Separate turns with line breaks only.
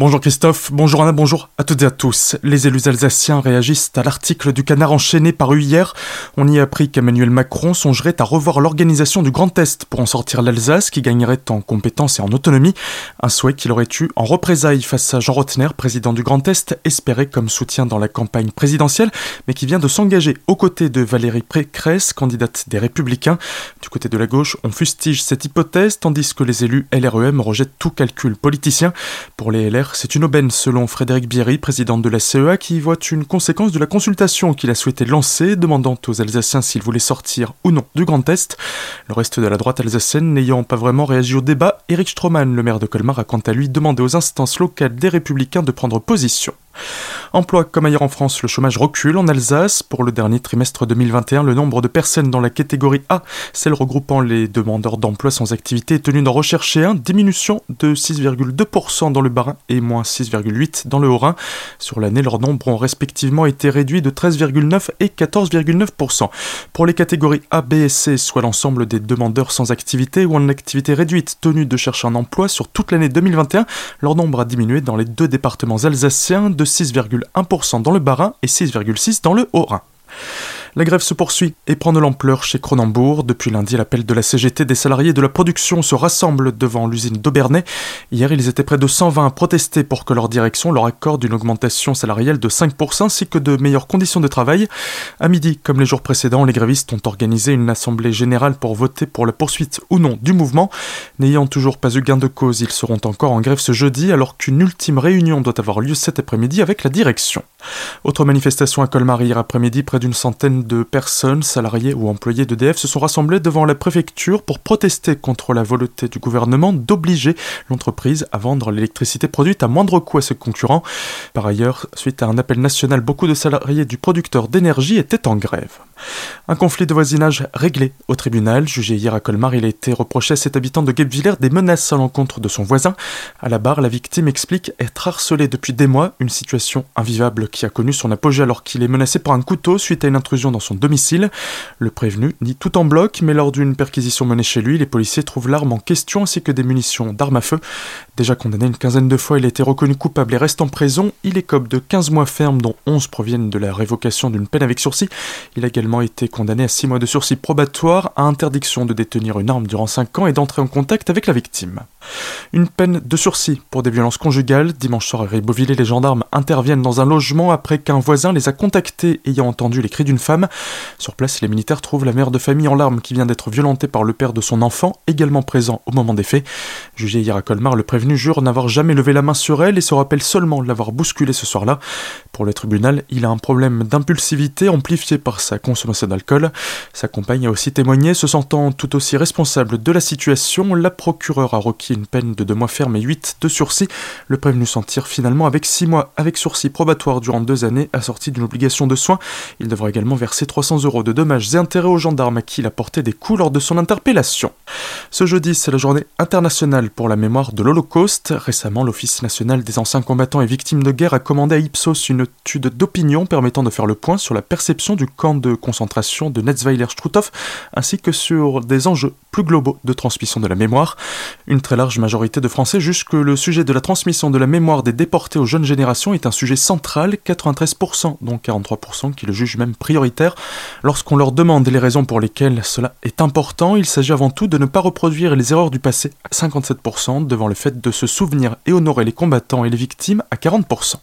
Bonjour Christophe, bonjour Anna, bonjour à toutes et à tous. Les élus alsaciens réagissent à l'article du canard enchaîné paru hier. On y a appris qu'Emmanuel Macron songerait à revoir l'organisation du Grand Est pour en sortir l'Alsace qui gagnerait en compétences et en autonomie. Un souhait qu'il aurait eu en représailles face à Jean Rotner, président du Grand Est, espéré comme soutien dans la campagne présidentielle, mais qui vient de s'engager aux côtés de Valérie Pécresse, candidate des Républicains. Du côté de la gauche, on fustige cette hypothèse, tandis que les élus LREM rejettent tout calcul politicien. Pour les LR, c'est une aubaine selon Frédéric Bierry, président de la CEA, qui voit une conséquence de la consultation qu'il a souhaité lancer, demandant aux Alsaciens s'ils voulaient sortir ou non du Grand Est. Le reste de la droite alsacienne n'ayant pas vraiment réagi au débat, Eric Stroman, le maire de Colmar, a quant à lui demandé aux instances locales des républicains de prendre position. Emploi comme ailleurs en France, le chômage recule en Alsace. Pour le dernier trimestre 2021, le nombre de personnes dans la catégorie A, celle regroupant les demandeurs d'emploi sans activité, est tenu d'en rechercher un, diminution de 6,2% dans le Bas-Rhin et moins 6,8% dans le Haut-Rhin. Sur l'année, leurs nombres ont respectivement été réduits de 13,9% et 14,9%. Pour les catégories A, B et C, soit l'ensemble des demandeurs sans activité ou en activité réduite tenus de chercher un emploi sur toute l'année 2021, leur nombre a diminué dans les deux départements alsaciens de 6,1% dans le Bas-Rhin et 6,6% dans le Haut-Rhin. La grève se poursuit et prend de l'ampleur chez Cronenbourg. Depuis lundi, l'appel de la CGT des salariés de la production se rassemble devant l'usine d'Aubernay. Hier, ils étaient près de 120 à protester pour que leur direction leur accorde une augmentation salariale de 5% ainsi que de meilleures conditions de travail. À midi, comme les jours précédents, les grévistes ont organisé une assemblée générale pour voter pour la poursuite ou non du mouvement. N'ayant toujours pas eu gain de cause, ils seront encore en grève ce jeudi alors qu'une ultime réunion doit avoir lieu cet après-midi avec la direction. Autre manifestation à Colmar hier après-midi, près d'une centaine de personnes, salariés ou employés d'EDF, se sont rassemblés devant la préfecture pour protester contre la volonté du gouvernement d'obliger l'entreprise à vendre l'électricité produite à moindre coût à ses concurrents. Par ailleurs, suite à un appel national, beaucoup de salariés du producteur d'énergie étaient en grève. Un conflit de voisinage réglé au tribunal. Jugé hier à Colmar, il a été reproché à cet habitant de Guebwiller des menaces à l'encontre de son voisin. À la barre, la victime explique être harcelée depuis des mois, une situation invivable qui a connu son apogée alors qu'il est menacé par un couteau suite à une intrusion dans son domicile. Le prévenu nie tout en bloc, mais lors d'une perquisition menée chez lui, les policiers trouvent l'arme en question ainsi que des munitions d'armes à feu. Déjà condamné une quinzaine de fois, il a été reconnu coupable et reste en prison. Il écope de 15 mois ferme, dont 11 proviennent de la révocation d'une peine avec sursis. Il a également été condamné à 6 mois de sursis probatoire, à interdiction de détenir une arme durant 5 ans et d'entrer en contact avec la victime. Une peine de sursis pour des violences conjugales. Dimanche soir à Ribeauvillé, les gendarmes interviennent dans un logement après qu'un voisin les a contactés ayant entendu les cris d'une femme. Sur place, les militaires trouvent la mère de famille en larmes qui vient d'être violentée par le père de son enfant, également présent au moment des faits. Jugé hier à Colmar, le prévenu jure n'avoir jamais levé la main sur elle et se rappelle seulement l'avoir bousculée ce soir-là. Pour le tribunal, il a un problème d'impulsivité amplifié par sa consommation d'alcool. Sa compagne a aussi témoigné, se sentant tout aussi responsable de la situation. La procureure a requis une peine de deux mois ferme et 8 de sursis. Le prévenu s'en tire finalement avec 6 mois avec sursis probatoire durant deux années, assorti d'une obligation de soins. Il devra également verser 300 euros de dommages et intérêts aux gendarmes à qui il a porté des coups lors de son interpellation. Ce jeudi, c'est la journée internationale pour la mémoire de l'Holocauste. Récemment, l'Office national des anciens combattants et victimes de guerre a commandé à Ipsos une étude d'opinion permettant de faire le point sur la perception du camp de concentration de Netzweiler-Struthof ainsi que sur des enjeux plus globaux de transmission de la mémoire. Une très large majorité de Français jugent que le sujet de la transmission de la mémoire des déportés aux jeunes générations est un sujet central, 93%, dont 43% qui le jugent même prioritaire. Lorsqu'on leur demande les raisons pour lesquelles cela est important, il s'agit avant tout de ne pas reproduire les erreurs du passé à 57%, devant le fait de se souvenir et honorer les combattants et les victimes à 40%.